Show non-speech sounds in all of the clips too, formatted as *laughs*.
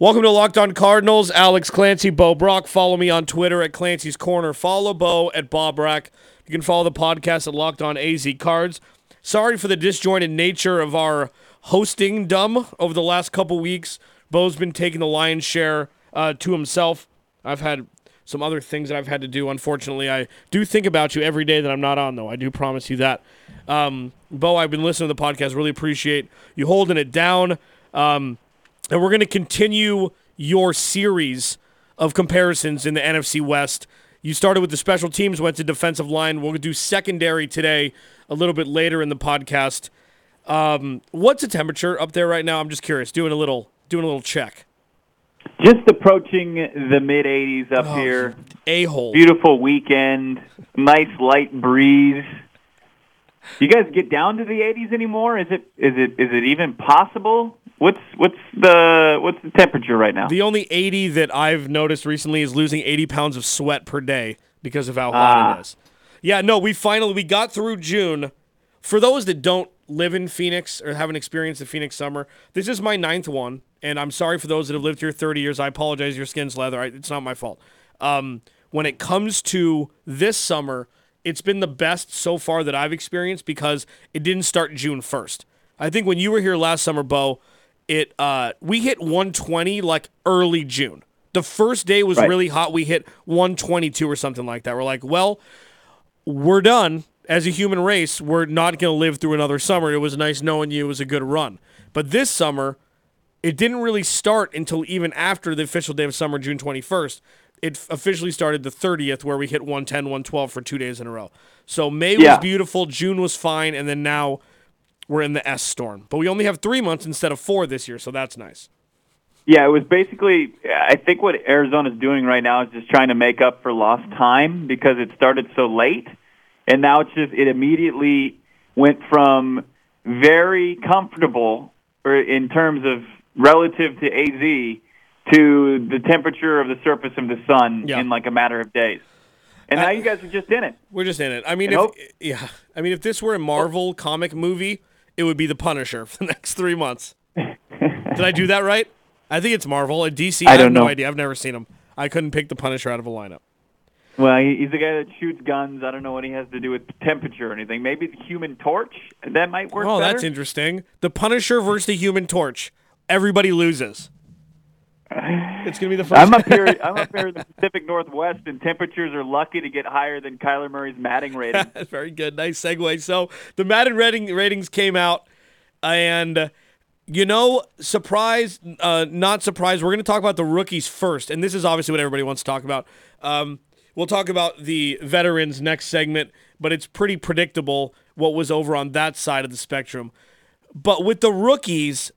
Welcome to Locked On Cardinals. Alex Clancy, Bo Brack. Follow me on Twitter at Clancy's Corner. Follow Bo at Bo Brack. You can follow the podcast at Locked On AZ Cards. Sorry for the disjointed nature of our hosting dumb over the last couple weeks. Bo's been taking the lion's share uh, to himself. I've had some other things that I've had to do. Unfortunately, I do think about you every day that I'm not on, though. I do promise you that. Um, Bo, I've been listening to the podcast. Really appreciate you holding it down. Um, and we're going to continue your series of comparisons in the NFC West. You started with the special teams, went to defensive line. We'll do secondary today a little bit later in the podcast. Um, what's the temperature up there right now? I'm just curious. Doing a little doing a little check. Just approaching the mid 80s up Oh, here. A hole. Beautiful weekend. Nice light breeze. You guys get down to the 80s anymore? Is it is it is it even possible? What's what's the what's the temperature right now? The only 80 that I've noticed recently is losing 80 pounds of sweat per day because of how hot Ah. it is. Yeah, no, we finally we got through June. For those that don't live in Phoenix or haven't experienced the Phoenix summer, this is my ninth one, and I'm sorry for those that have lived here 30 years. I apologize. Your skin's leather. I, it's not my fault. Um, when it comes to this summer, it's been the best so far that I've experienced because it didn't start June 1st. I think when you were here last summer, Bo, it uh, we hit 120 like early June. The first day was Right. really hot. We hit 122 or something like that. We're like, well, we're done as a human race. We're not going to live through another summer. It was nice knowing you. It was a good run. But this summer, it didn't really start until even after the official day of summer, June 21st. It officially started the 30th, where we hit 110, 112 for two days in a row. So May Yeah. was beautiful, June was fine, and then now we're in the S storm. But we only have three months instead of four this year, so that's nice. Yeah, it was basically. I think what Arizona's doing right now is just trying to make up for lost time because it started so late, and now it's just it immediately went from very comfortable, or in terms of relative to AZ, to the temperature of the surface of the sun Yeah. in like a matter of days. And now I- you guys are just in it. We're just in it. I mean, if, yeah, I mean, if this were a Marvel comic movie, it would be The Punisher for the next three months. Did I do that right? I think it's Marvel. At DC, I have don't no know. idea. I've never seen him. I couldn't pick the Punisher out of a lineup. Well, he's the guy that shoots guns. I don't know what he has to do with temperature or anything. Maybe the Human Torch that might work. Oh, better. that's interesting. The Punisher versus the Human Torch. Everybody loses. It's gonna be the *laughs* first. I'm up here. I'm up here in the *laughs* Pacific Northwest, and temperatures are lucky to get higher than Kyler Murray's Madden rating. *laughs* Very good. Nice segue. So the Madden rating, ratings came out, and you know, surprise, uh, not surprise. We're going to talk about the rookies first, and this is obviously what everybody wants to talk about. Um, we'll talk about the veterans next segment, but it's pretty predictable what was over on that side of the spectrum. But with the rookies,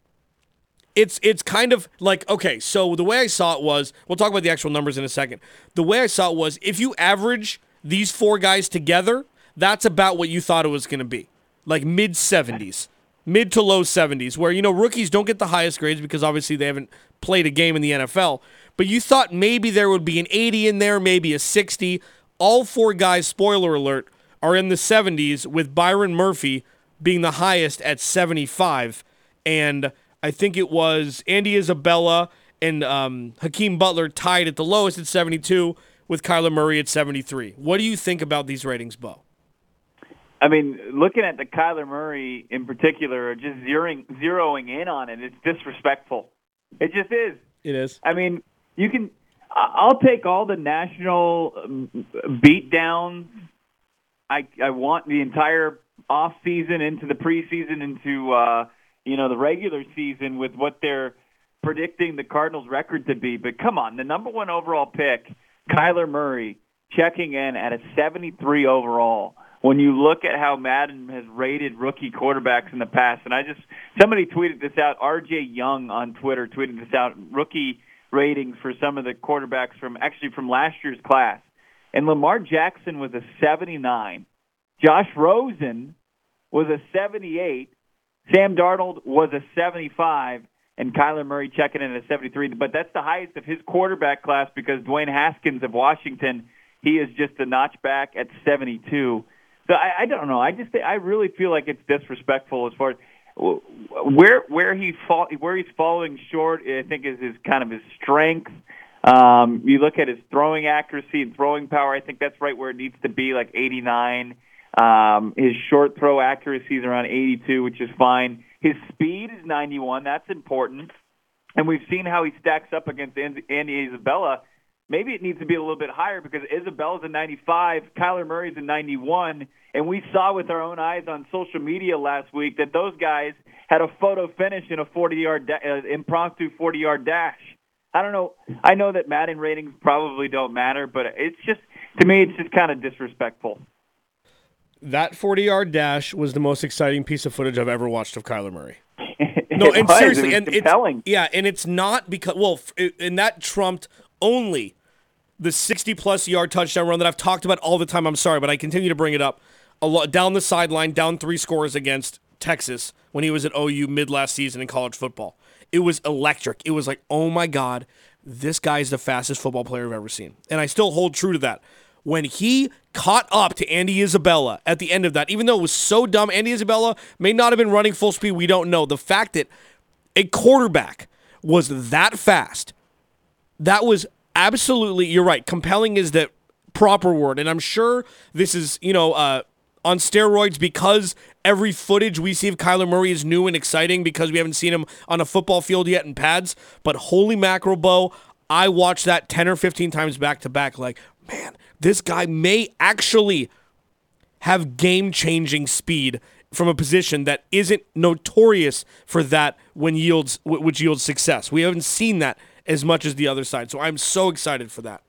it's it's kind of like okay so the way i saw it was we'll talk about the actual numbers in a second. The way i saw it was if you average these four guys together that's about what you thought it was going to be. Like mid 70s mid to low 70s where you know rookies don't get the highest grades because obviously they haven't played a game in the nfl but you thought maybe there would be an 80 in there maybe a 60 all four guys spoiler alert are in the 70s with byron murphy being the highest at 75 and I think it was Andy Isabella and um, Hakeem Butler tied at the lowest at 72 with Kyler Murray at 73. What do you think about these ratings, Bo? I mean, looking at the Kyler Murray in particular, just zeroing zeroing in on it, it's disrespectful. It just is. It is. I mean, you can. I'll take all the national um, beat downs. I I want the entire off season into the preseason into uh, you know the regular season with what they're predicting the Cardinals' record to be. But come on, the number one overall pick, Kyler Murray, checking in at a 73 overall. When you look at how Madden has rated rookie quarterbacks in the past, and I just somebody tweeted this out. R.J. Young on Twitter tweeted this out. Rookie ratings for some of the quarterbacks from actually from last year's class, and Lamar Jackson was a 79. Josh Rosen was a 78. Sam Darnold was a 75, and Kyler Murray checking in at a 73. But that's the highest of his quarterback class because Dwayne Haskins of Washington, he is just a notch back at 72. So I, I don't know. I just I really feel like it's disrespectful as far as where where he fall, where he's falling short, I think is his kind of his strength. Um, you look at his throwing accuracy and throwing power. I think that's right where it needs to be, like 89. Um, his short throw accuracy is around 82, which is fine. His speed is 91. That's important. And we've seen how he stacks up against Andy Isabella. Maybe it needs to be a little bit higher because Isabella's a 95, Kyler Murray's a 91, and we saw with our own eyes on social media last week that those guys had a photo finish in a 40-yard da- uh, impromptu 40-yard dash. I don't know. I know that Madden ratings probably don't matter, but it's just to me, it's just kind of disrespectful. That 40 yard dash was the most exciting piece of footage I've ever watched of Kyler Murray. *laughs* no, and was. seriously, and compelling. it's yeah, and it's not because well, and that trumped only the 60 plus yard touchdown run that I've talked about all the time. I'm sorry, but I continue to bring it up. A lot down the sideline, down three scores against Texas when he was at OU mid last season in college football. It was electric. It was like, oh my god, this guy is the fastest football player I've ever seen, and I still hold true to that when he caught up to Andy Isabella at the end of that, even though it was so dumb, Andy Isabella may not have been running full speed. We don't know. The fact that a quarterback was that fast, that was absolutely, you're right. Compelling is the proper word. And I'm sure this is, you know, uh, on steroids because every footage we see of Kyler Murray is new and exciting because we haven't seen him on a football field yet in pads. But holy mackerel, Bo, I watched that 10 or 15 times back to back. Like, man, this guy may actually have game changing speed from a position that isn't notorious for that when yields which yields success. We haven't seen that as much as the other side. So I'm so excited for that.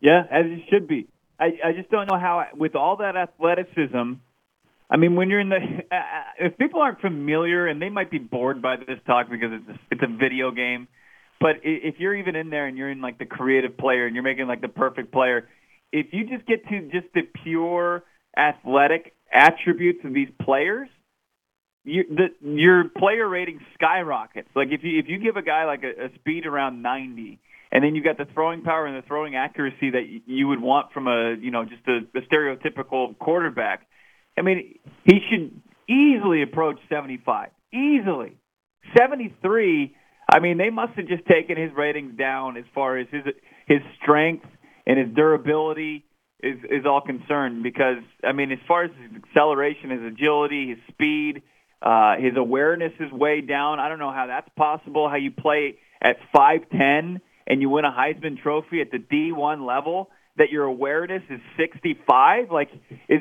Yeah, as it should be. I, I just don't know how with all that athleticism. I mean, when you're in the *laughs* uh, uh, if people aren't familiar and they might be bored by this talk because it's a, it's a video game. But if you're even in there and you're in like the creative player and you're making like the perfect player, if you just get to just the pure athletic attributes of these players, you, the, your player rating skyrockets. Like if you if you give a guy like a, a speed around 90, and then you've got the throwing power and the throwing accuracy that you would want from a you know just a, a stereotypical quarterback. I mean, he should easily approach 75. Easily, 73 I mean, they must have just taken his ratings down as far as his his strength and his durability is is all concerned. Because I mean, as far as his acceleration, his agility, his speed, uh, his awareness is way down. I don't know how that's possible. How you play at five ten and you win a Heisman Trophy at the D one level, that your awareness is sixty five. Like is.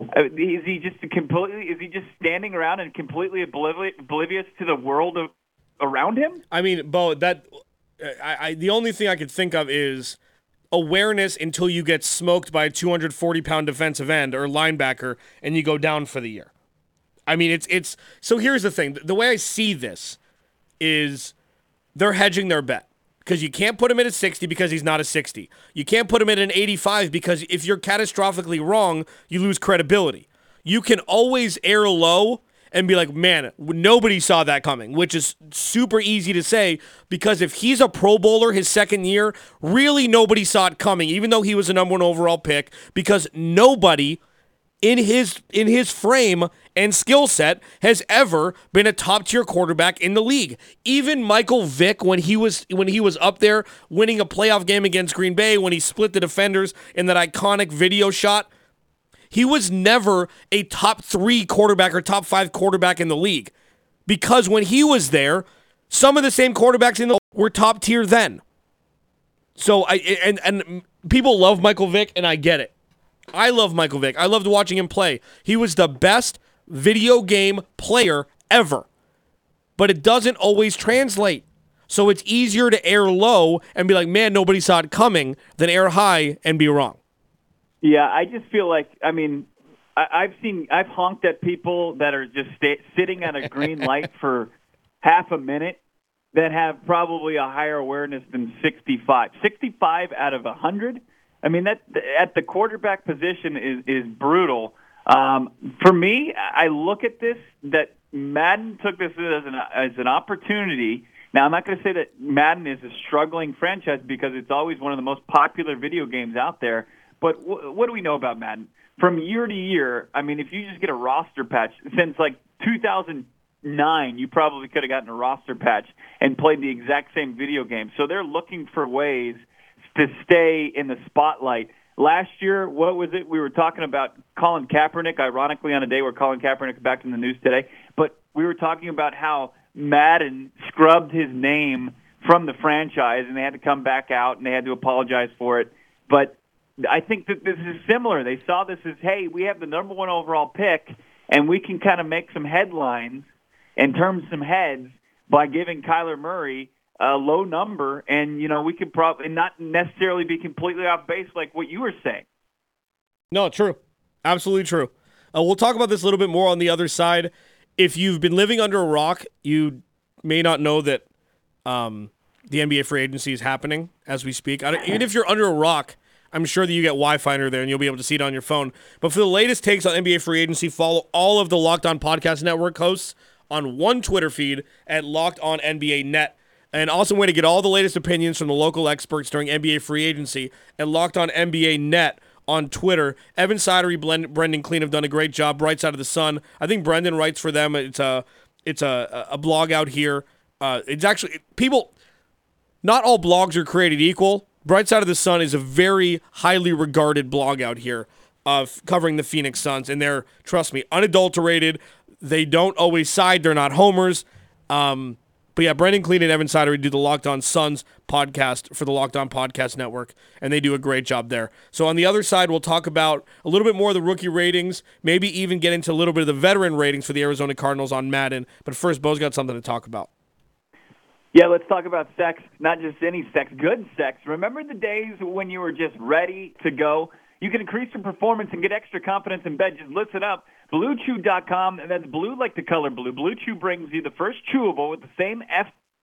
Uh, is he just completely? Is he just standing around and completely oblivious to the world of around him? I mean, Bo, that uh, I, I the only thing I could think of is awareness until you get smoked by a 240 pound defensive end or linebacker and you go down for the year. I mean, it's it's so here's the thing. The way I see this is they're hedging their bet because you can't put him at a 60 because he's not a 60. You can't put him at an 85 because if you're catastrophically wrong, you lose credibility. You can always air low and be like, man, nobody saw that coming, which is super easy to say because if he's a Pro Bowler his second year, really nobody saw it coming, even though he was a number one overall pick, because nobody in his in his frame and skill set has ever been a top tier quarterback in the league. Even Michael Vick when he was when he was up there winning a playoff game against Green Bay when he split the defenders in that iconic video shot he was never a top three quarterback or top five quarterback in the league because when he was there, some of the same quarterbacks in the were top tier then. So I and and people love Michael Vick and I get it. I love Michael Vick. I loved watching him play. He was the best video game player ever. But it doesn't always translate. So it's easier to air low and be like, "Man, nobody saw it coming," than air high and be wrong. Yeah, I just feel like I mean, I, I've seen I've honked at people that are just sta- sitting at a green *laughs* light for half a minute that have probably a higher awareness than 65. 65 out of 100. I mean that at the quarterback position is is brutal. Um, for me, I look at this that Madden took this as an as an opportunity. Now, I'm not going to say that Madden is a struggling franchise because it's always one of the most popular video games out there. But w- what do we know about Madden? from year to year, I mean, if you just get a roster patch since like 2009, you probably could have gotten a roster patch and played the exact same video game. So they're looking for ways to stay in the spotlight. Last year, what was it? We were talking about Colin Kaepernick, ironically, on a day where Colin Kaepernick is back in the news today. But we were talking about how Madden scrubbed his name from the franchise, and they had to come back out and they had to apologize for it. But I think that this is similar. They saw this as, hey, we have the number one overall pick, and we can kind of make some headlines and turn some heads by giving Kyler Murray a low number, and you know we could probably not necessarily be completely off base like what you were saying. No, true, absolutely true. Uh, we'll talk about this a little bit more on the other side. If you've been living under a rock, you may not know that um, the NBA free agency is happening as we speak. even if you're under a rock, I'm sure that you get Wi Finder there and you'll be able to see it on your phone. But for the latest takes on NBA free agency, follow all of the Locked On Podcast Network hosts on one Twitter feed at Locked On NBA Net. An awesome way to get all the latest opinions from the local experts during NBA free agency at Locked On NBA Net on Twitter. Evan Sidery, Brendan Clean have done a great job. Bright Side of the Sun. I think Brendan writes for them. It's a it's a, a blog out here. Uh, it's actually people. Not all blogs are created equal. Bright Side of the Sun is a very highly regarded blog out here of covering the Phoenix Suns, and they're trust me unadulterated. They don't always side. They're not homers. Um, but yeah, Brendan Clean and Evan Sidery do the Locked On Suns podcast for the Locked On Podcast Network, and they do a great job there. So on the other side, we'll talk about a little bit more of the rookie ratings, maybe even get into a little bit of the veteran ratings for the Arizona Cardinals on Madden. But first, Bo's got something to talk about. Yeah, let's talk about sex, not just any sex, good sex. Remember the days when you were just ready to go? You can increase your performance and get extra confidence in bed. Just listen up. BlueChew.com, and that's blue like the color blue. Blue Chew brings you the first chewable with the same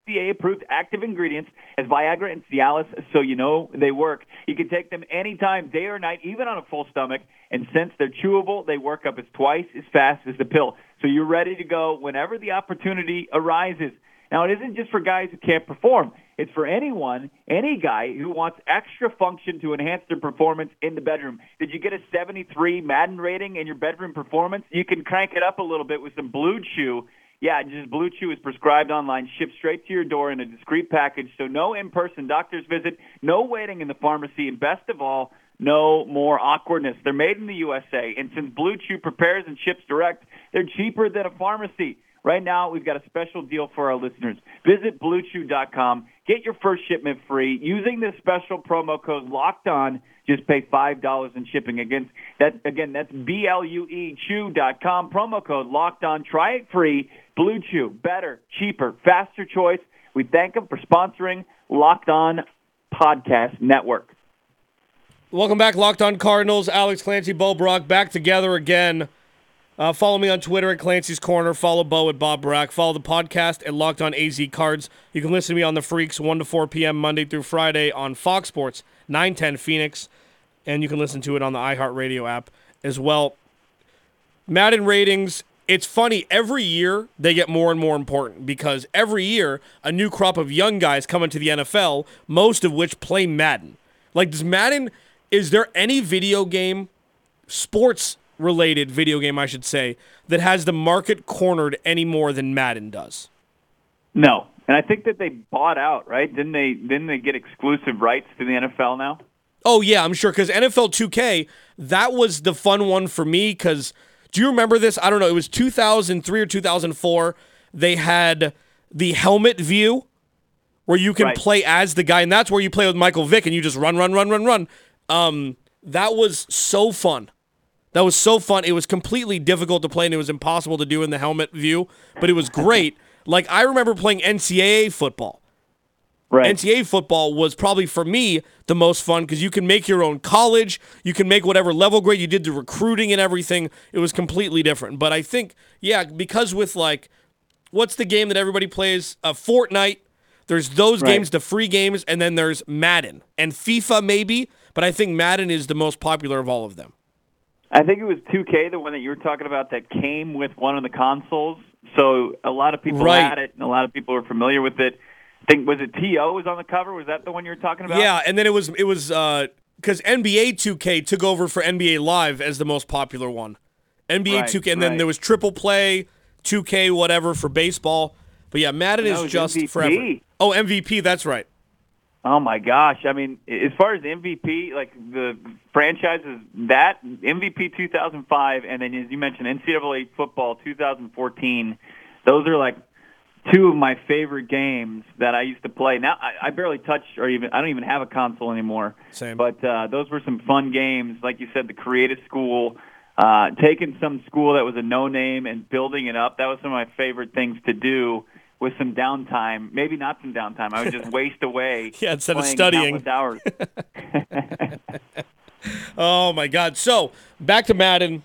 FDA-approved active ingredients as Viagra and Cialis, so you know they work. You can take them anytime, day or night, even on a full stomach. And since they're chewable, they work up as twice as fast as the pill. So you're ready to go whenever the opportunity arises. Now, it isn't just for guys who can't perform. It's for anyone, any guy who wants extra function to enhance their performance in the bedroom. Did you get a 73 Madden rating in your bedroom performance? You can crank it up a little bit with some Blue Chew. Yeah, just Blue Chew is prescribed online, shipped straight to your door in a discreet package, so no in-person doctor's visit, no waiting in the pharmacy, and best of all, no more awkwardness. They're made in the USA, and since Blue Chew prepares and ships direct, they're cheaper than a pharmacy. Right now, we've got a special deal for our listeners. Visit BlueChew.com. Get your first shipment free using this special promo code Locked On. Just pay five dollars in shipping. Again, that again, that's B L U E Chew.com. Promo code Locked On. Try it free. Blue Chew, better, cheaper, faster choice. We thank them for sponsoring Locked On Podcast Network. Welcome back, Locked On Cardinals. Alex Clancy, Bo Brack, back together again. Uh, follow me on Twitter at Clancy's Corner. Follow Bo at Bo Brack. Follow the podcast at Locked On AZ Cards. You can listen to me on the Freaks 1 to 4 p.m. Monday through Friday on Fox Sports 910 Phoenix, and you can listen to it on the iHeartRadio app as well. Madden ratings. It's funny every year they get more and more important because every year a new crop of young guys come into the NFL, most of which play Madden. Like, does Madden? Is there any video game, sports related video game, I should say, that has the market cornered any more than Madden does. No, and I think that they bought out, right? Didn't they? Didn't they get exclusive rights to the NFL now? Oh yeah, I'm sure because NFL 2K that was the fun one for me. Because do you remember this? I don't know. It was 2003 or 2004. They had the helmet view where you can right. play as the guy, and that's where you play with Michael Vick, and you just run, run, run, run, run. Um, that was so fun. That was so fun. It was completely difficult to play and it was impossible to do in the helmet view, but it was great. *laughs* like I remember playing NCAA football. Right. NCAA football was probably for me the most fun because you can make your own college, you can make whatever level grade you did the recruiting and everything. It was completely different. But I think, yeah, because with like, what's the game that everybody plays? Uh, Fortnite. There's those right. games, the free games, and then there's Madden and FIFA maybe. But I think Madden is the most popular of all of them. I think it was 2K, the one that you were talking about, that came with one of the consoles. So a lot of people right. had it, and a lot of people are familiar with it. I think was it To was on the cover? Was that the one you were talking about? Yeah, and then it was it was uh, because NBA 2K took over for NBA Live as the most popular one. NBA Right, 2K, and then there was Triple Play, 2K, whatever for baseball. But yeah, Madden is just MVP. forever. Oh, MVP, that's right. Oh my gosh! I mean, as far as MVP, like the franchises, that MVP 2005, and then as you mentioned, NCAA football 2014. Those are like two of my favorite games that I used to play. Now I, I barely touch or even I don't even have a console anymore. Same. But uh, those were some fun games, like you said, the creative school. Uh, taking some school that was a no name and building it up. That was some of my favorite things to do with some downtime. Maybe not some downtime. I would just *laughs* waste away. Yeah, instead of studying. hours. *laughs* Oh my God! So back to Madden.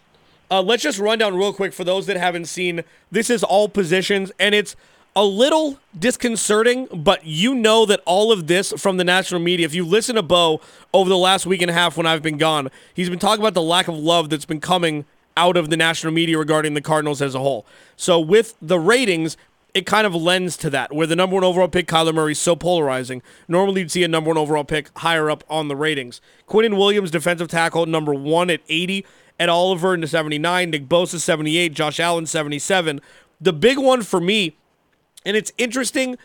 Uh, let's just run down real quick for those that haven't seen. This is all positions, and it's a little disconcerting, but you know that all of this from the national media. If you listen to Bo over the last week and a half when I've been gone, he's been talking about the lack of love that's been coming out of the national media regarding the Cardinals as a whole. So with the ratings, it kind of lends to that, where the number one overall pick, Kyler Murray, is so polarizing. Normally, you'd see a number one overall pick higher up on the ratings. Quinnen Williams, defensive tackle, number one at 80. Ed Oliver into 79. Nick Bosa, 78. Josh Allen, 77. The big one for me, and it's interesting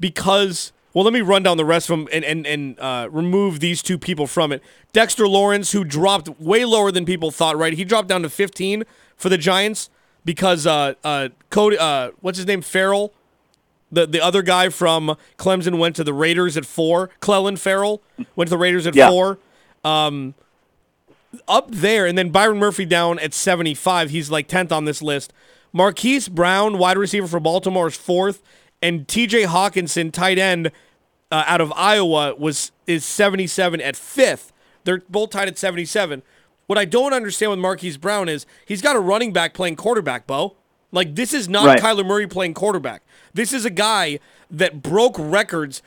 because, well, let me run down the rest of them and, and, and uh, remove these two people from it. Dexter Lawrence, who dropped way lower than people thought, right? He dropped down to 15 for the Giants because uh, uh, Cody, uh, what's his name, Ferrell, the the other guy from Clemson went to the Raiders at four. Clelin Ferrell went to the Raiders at Yeah. four. Um, up there, and then Byron Murphy down at 75. He's like 10th on this list. Marquise Brown, wide receiver for Baltimore, is fourth, and T.J. Hockenson, tight end uh, out of Iowa, was is 77 at fifth. They're both tied at 77. What I don't understand with Marquise Brown is he's got a running back playing quarterback, Bo. Like this is not Right. Kyler Murray playing quarterback. This is a guy that broke records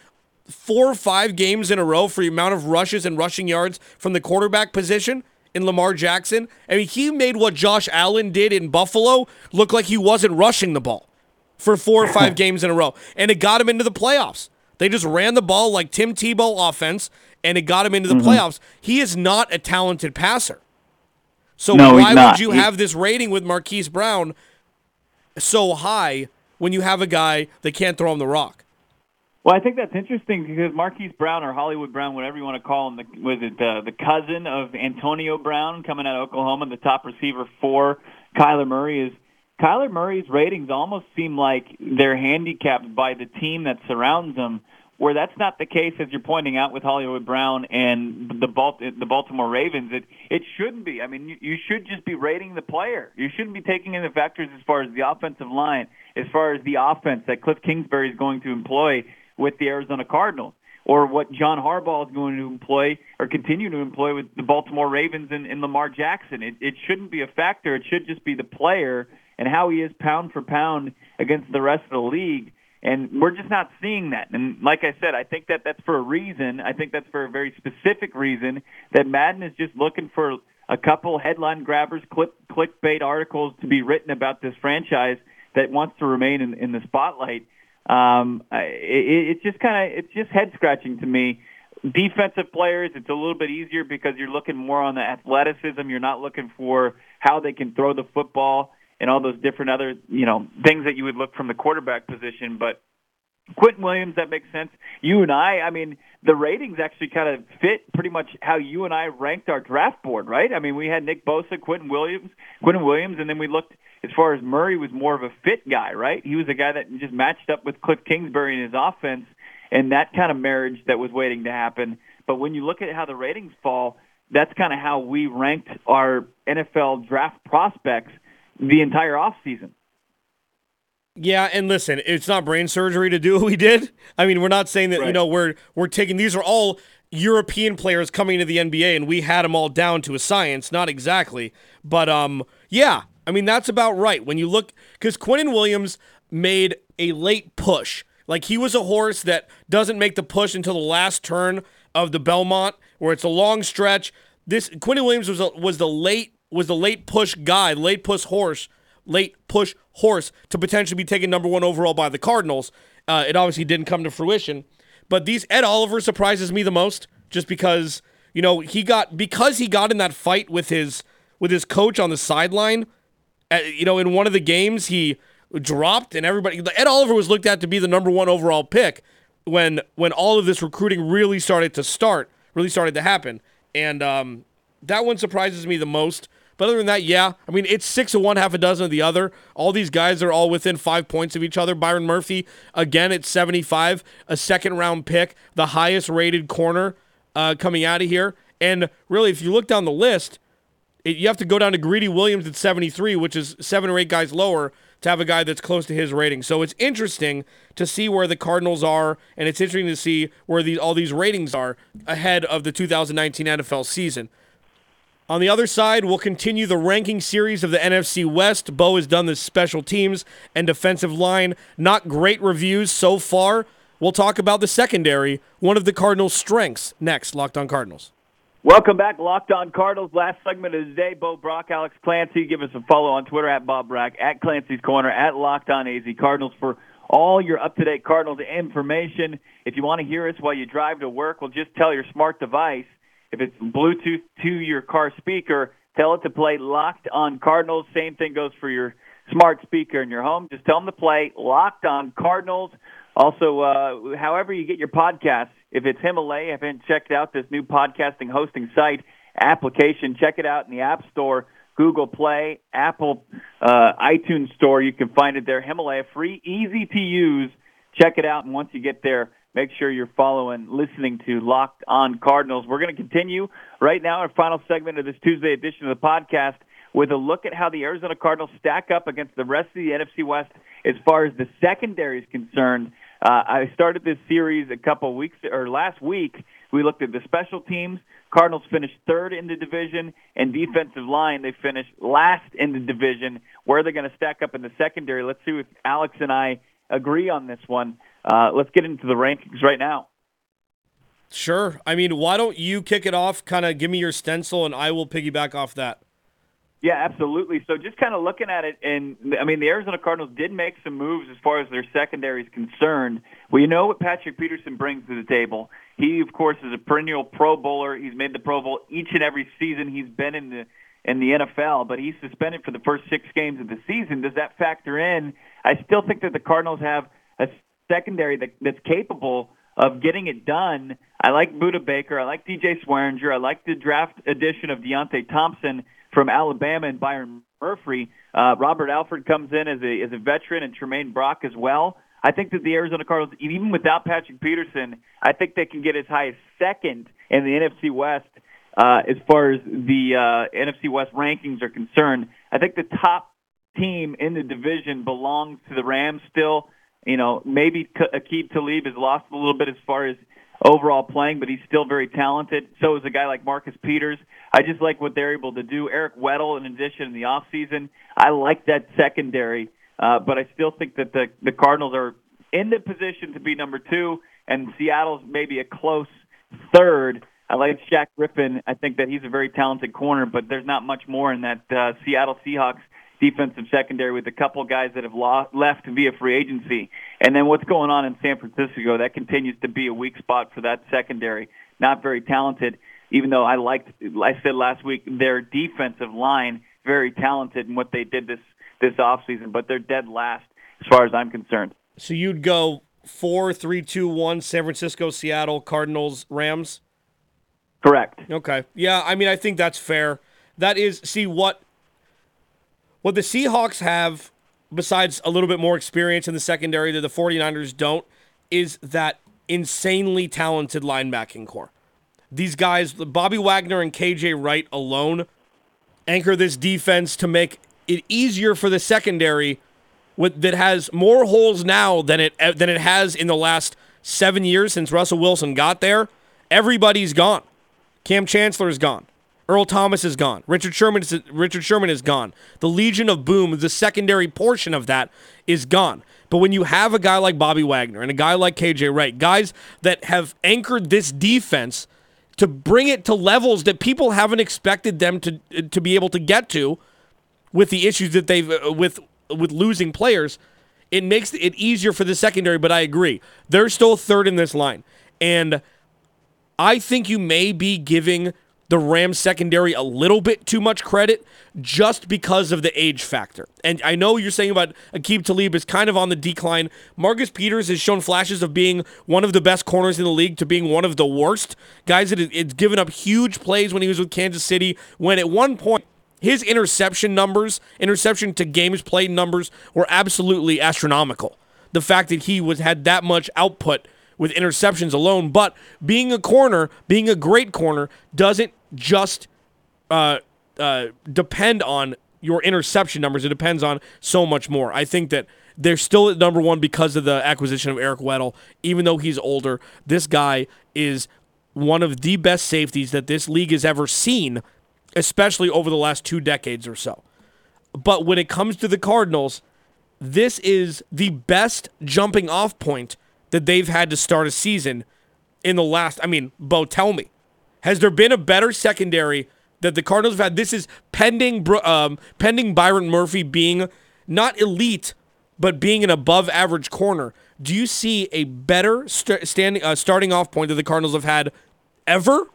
four or five games in a row for the amount of rushes and rushing yards from the quarterback position in Lamar Jackson. I mean, he made what Josh Allen did in Buffalo look like he wasn't rushing the ball for four or five *laughs* games in a row. And it got him into the playoffs. They just ran the ball like Tim Tebow offense, and it got him into the Mm-hmm. playoffs. He is not a talented passer. So No, why would you He- have this rating with Marquise Brown so high when you have a guy that can't throw him the rock? Well, I think that's interesting because Marquise Brown or Hollywood Brown, whatever you want to call him, the, was it uh, the cousin of Antonio Brown coming out of Oklahoma, the top receiver for Kyler Murray is Kyler Murray's ratings almost seem like they're handicapped by the team that surrounds him. Where that's not the case, as you're pointing out with Hollywood Brown and the Balt- the Baltimore Ravens, it it shouldn't be. I mean, you, you should just be rating the player. You shouldn't be taking into factors as far as the offensive line, as far as the offense that Cliff Kingsbury is going to employ with the Arizona Cardinals, or what John Harbaugh is going to employ or continue to employ with the Baltimore Ravens and, and Lamar Jackson. It, it shouldn't be a factor. It should just be the player and how he is pound for pound against the rest of the league. And we're just not seeing that. And like I said, I think that that's for a reason. I think that's for a very specific reason that Madden is just looking for a couple headline grabbers, click, clickbait articles to be written about this franchise that wants to remain in, in the spotlight. Um, it, it's just kind of it's just head scratching to me. Defensive players, it's a little bit easier because you're looking more on the athleticism. You're not looking for how they can throw the football and all those different other you know things that you would look from the quarterback position. But Quinnen Williams, that makes sense. You and I, I mean, the ratings actually kind of fit pretty much how you and I ranked our draft board, right? I mean, we had Nick Bosa, Quinnen Williams, Quinnen Williams, and then we looked as far as Murray was more of a fit guy, right? He was a guy that just matched up with Cliff Kingsbury in his offense, and that kind of marriage that was waiting to happen. But when you look at how the ratings fall, that's kind of how we ranked our NFL draft prospects the entire offseason. Yeah, and listen, it's not brain surgery to do what we did. I mean, we're not saying that you know we're we're taking these are all European players coming to the NBA, and we had them all down to a science. Not exactly, but um, yeah. I mean, that's about right. When you look, because Quinnen Williams made a late push. Like he was a horse that doesn't make the push until the last turn of the Belmont, where it's a long stretch. This Quinnen Williams was a, was the late was the late push guy, late push horse, late push horse to potentially be taken number one overall by the Cardinals. Uh, it obviously didn't come to fruition, but these Ed Oliver surprises me the most, just because you know, he got because he got in that fight with his with his coach on the sideline. Uh, you know, in one of the games, he dropped, and everybody Ed Oliver was looked at to be the number one overall pick when when all of this recruiting really started to start, really started to happen, and um, that one surprises me the most. But other than that, yeah, I mean it's six of one, half a dozen of the other. All these guys are all within five points of each other. Byron Murphy again at seventy five, a second round pick, the highest rated corner uh, coming out of here. And really, if you look down the list, it, you have to go down to Greedy Williams at 73, which is seven or eight guys lower to have a guy that's close to his rating. So it's interesting to see where the Cardinals are, and it's interesting to see where these all these ratings are ahead of the 2019 NFL season. On the other side, we'll continue the ranking series of the NFC West. Bo has done the special teams and defensive line. Not great reviews so far. We'll talk about the secondary, one of the Cardinals' strengths, next, Locked on Cardinals. Welcome back, Locked On Cardinals. Last segment of the day, Bo Brack, Alex Clancy. Give us a follow on Twitter at Bo Brack, at Clancy's Corner, at Locked On AZ Cardinals for all your up-to-date Cardinals information. If you want to hear us while you drive to work, well, just tell your smart device if it's Bluetooth to your car speaker, tell it to play Locked On Cardinals. Same thing goes for your smart speaker in your home. Just tell them to play Locked On Cardinals. Also, uh, however you get your podcasts, if it's Himalaya, if you haven't checked out this new podcasting hosting site application, check it out in the App Store, Google Play, Apple uh, iTunes Store. You can find it there. Himalaya, free, easy to use. Check it out, and once you get there, make sure you're following, listening to Locked On Cardinals. We're going to continue right now our final segment of this Tuesday edition of the podcast with a look at how the Arizona Cardinals stack up against the rest of the NFC West as far as the secondary is concerned. Uh, I started this series a couple weeks or last week. We looked at the special teams. Cardinals finished third in the division, and defensive line they finished last in the division. Where are they're going to stack up in the secondary? Let's see if Alex and I agree on this one. Uh, let's get into the rankings right now. Sure. I mean, why don't you kick it off? Kind of give me your stencil, and I will piggyback off that. Yeah, absolutely. So just kind of looking at it, and I mean, the Arizona Cardinals did make some moves as far as their secondary is concerned. Well, you know what Patrick Peterson brings to the table. He, of course, is a perennial Pro Bowler. He's made the Pro Bowl each and every season he's been in the in the NFL, but he's suspended for the first six games of the season. Does that factor in? I still think that the Cardinals have a secondary that, that's capable of getting it done. I like Budda Baker. I like DJ Swearinger. I like the draft addition of Deionte Thompson from Alabama and Byron Murphy. Uh, Robert Alford comes in as a as a veteran and Tramaine Brock as well. I think that the Arizona Cardinals, even without Patrick Peterson, I think they can get as high as second in the NFC West uh, as far as the uh, NFC West rankings are concerned. I think the top team in the division belongs to the Rams still. You know, maybe Aqib Talib has lost a little bit as far as overall playing, but he's still very talented. So is a guy like Marcus Peters. I just like what they're able to do. Eric Weddle, in addition, in the off season, I like that secondary, uh, but I still think that the the Cardinals are in the position to be number two, and Seattle's maybe a close third. I like Shaq Griffin. I think that he's a very talented corner, but there's not much more in that uh, Seattle Seahawks defensive secondary with a couple guys that have lost, left via free agency. And then what's going on in San Francisco, that continues to be a weak spot for that secondary. Not very talented, even though I liked, I said last week, their defensive line, very talented in what they did this, this offseason, but they're dead last as far as I'm concerned. So you'd go four, three, two, one, San Francisco, Seattle, Cardinals, Rams? Correct. Okay. Yeah, I mean, I think that's fair. That is, see, what what the Seahawks have, besides a little bit more experience in the secondary that the 49ers don't, is that insanely talented linebacking corps. These guys, Bobby Wagner and KJ Wright alone, anchor this defense to make it easier for the secondary with, that has more holes now than it than it has in the last seven years since Russell Wilson got there. Everybody's gone. Kam Chancellor is gone. Earl Thomas is gone. Richard Sherman is Richard Sherman is gone. The Legion of Boom, the secondary portion of that, is gone. But when you have a guy like Bobby Wagner and a guy like KJ Wright, guys that have anchored this defense to bring it to levels that people haven't expected them to to be able to get to, with the issues that they've uh, with with losing players, it makes it easier for the secondary. But I agree, they're still third in this line, and I think you may be giving the Rams secondary a little bit too much credit just because of the age factor. And I know you're saying about Aqib Talib is kind of on the decline. Marcus Peters has shown flashes of being one of the best corners in the league to being one of the worst. Guys, it, it's given up huge plays when he was with Kansas City, when at one point, his interception numbers, interception to games played numbers, were absolutely astronomical. The fact that he was had that much output with interceptions alone, but being a corner, being a great corner, doesn't just uh, uh, depend on your interception numbers. It depends on so much more. I think that they're still at number one because of the acquisition of Eric Weddle. Even though he's older, this guy is one of the best safeties that this league has ever seen, especially over the last two decades or so. But when it comes to the Cardinals, this is the best jumping off point that they've had to start a season in the last. I mean, Bo, tell me, has there been a better secondary that the Cardinals have had? This is pending, um, pending Byron Murphy being not elite, but being an above average corner. Do you see a better st- standing uh, starting off point that the Cardinals have had ever?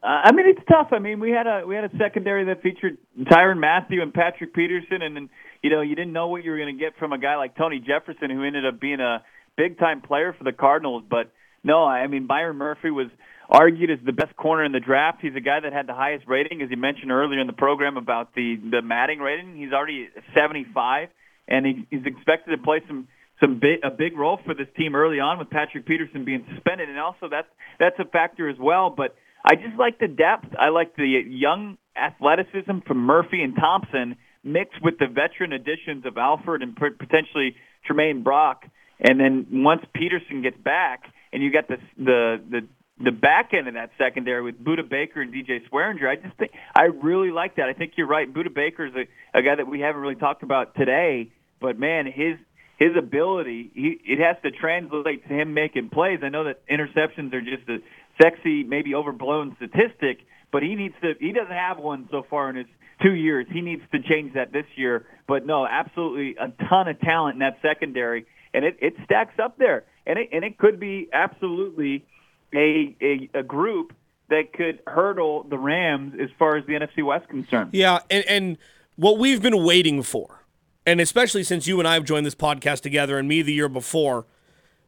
Uh, I mean, it's tough. I mean, we had a we had a secondary that featured Tyrann Mathieu and Patrick Peterson, and then you know you didn't know what you were going to get from a guy like Tony Jefferson, who ended up being a big time player for the Cardinals. But no, I mean Byron Murphy was argued as the best corner in the draft. He's a guy that had the highest rating, as you mentioned earlier in the program about the the Madden rating. He's already 75, and he, he's expected to play some some big, a big role for this team early on with Patrick Peterson being suspended, and also that's that's a factor as well. But I just like the depth. I like the young athleticism from Murphy and Thompson mixed with the veteran additions of Alford and potentially Tramaine Brock. And then once Peterson gets back, and you got the the the the back end of that secondary with Budda Baker and DJ Swearinger, I just think I really like that. I think you're right. Budda Baker is a, a guy that we haven't really talked about today, but man, his his ability, he, it has to translate to him making plays. I know that interceptions are just a sexy, maybe overblown statistic, but he needs to. He doesn't have one so far in his two years. He needs to change that this year. But no, absolutely a ton of talent in that secondary, and it, it stacks up there, and it and it could be absolutely a, a a group that could hurdle the Rams as far as the NFC West concerned. Yeah, and and what we've been waiting for and especially since you and I have joined this podcast together and me the year before,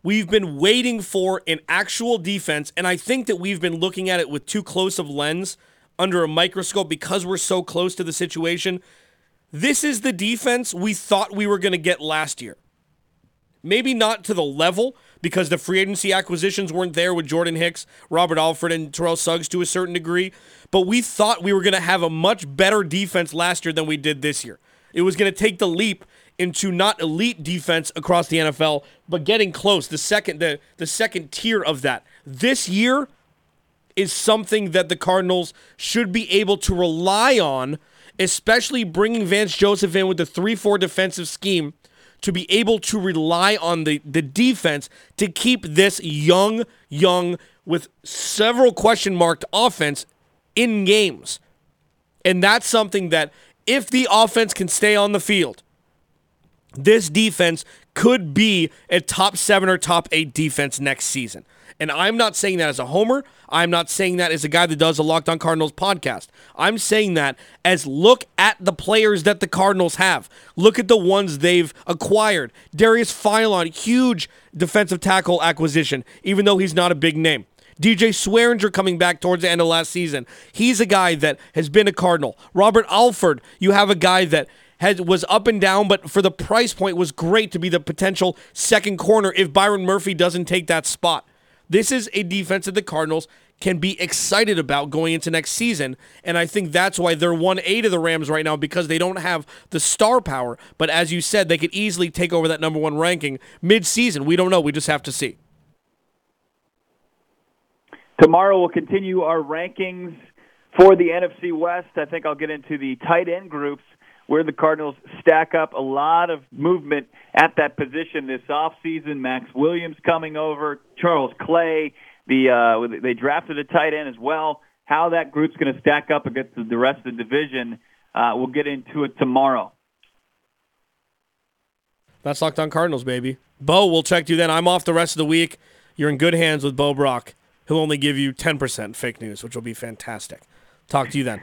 we've been waiting for an actual defense. And I think that we've been looking at it with too close of lens under a microscope because we're so close to the situation. This is the defense we thought we were going to get last year. Maybe not to the level because the free agency acquisitions weren't there with Jordan Hicks, Robert Alford, and Terrell Suggs to a certain degree. But we thought we were going to have a much better defense last year than we did this year. It was going to take the leap into not elite defense across the NFL, but getting close. The second the the second tier of that. This year is something that the Cardinals should be able to rely on, especially bringing Vance Joseph in with the 3-4 defensive scheme to be able to rely on the the defense to keep this young young with several question marked offense in games. And that's something that if the offense can stay on the field, this defense could be a top seven or top eight defense next season. And I'm not saying that as a homer. I'm not saying that as a guy that does a Locked On Cardinals podcast. I'm saying that as look at the players that the Cardinals have. Look at the ones they've acquired. Darius Philon, huge defensive tackle acquisition, even though he's not a big name. DJ Swearinger coming back towards the end of last season. He's a guy that has been a Cardinal. Robert Alford, you have a guy that had, was up and down, but for the price point was great to be the potential second corner if Byron Murphy doesn't take that spot. This is a defense that the Cardinals can be excited about going into next season. And I think that's why they're 1 8 to the Rams right now because they don't have the star power. But as you said, they could easily take over that number one ranking mid season. We don't know. We just have to see. Tomorrow we'll continue our rankings for the NFC West. I think I'll get into the tight end groups where the Cardinals stack up a lot of movement at that position this offseason. Maxx Williams coming over, Charles Clay. The uh, they drafted a tight end as well. How that group's going to stack up against the rest of the division, uh, we'll get into it tomorrow. That's Locked On Cardinals, baby. Bo, we'll check you then. I'm off the rest of the week. You're in good hands with Bo Brack. he'll only give you 10% fake news, which will be fantastic. Talk to you then.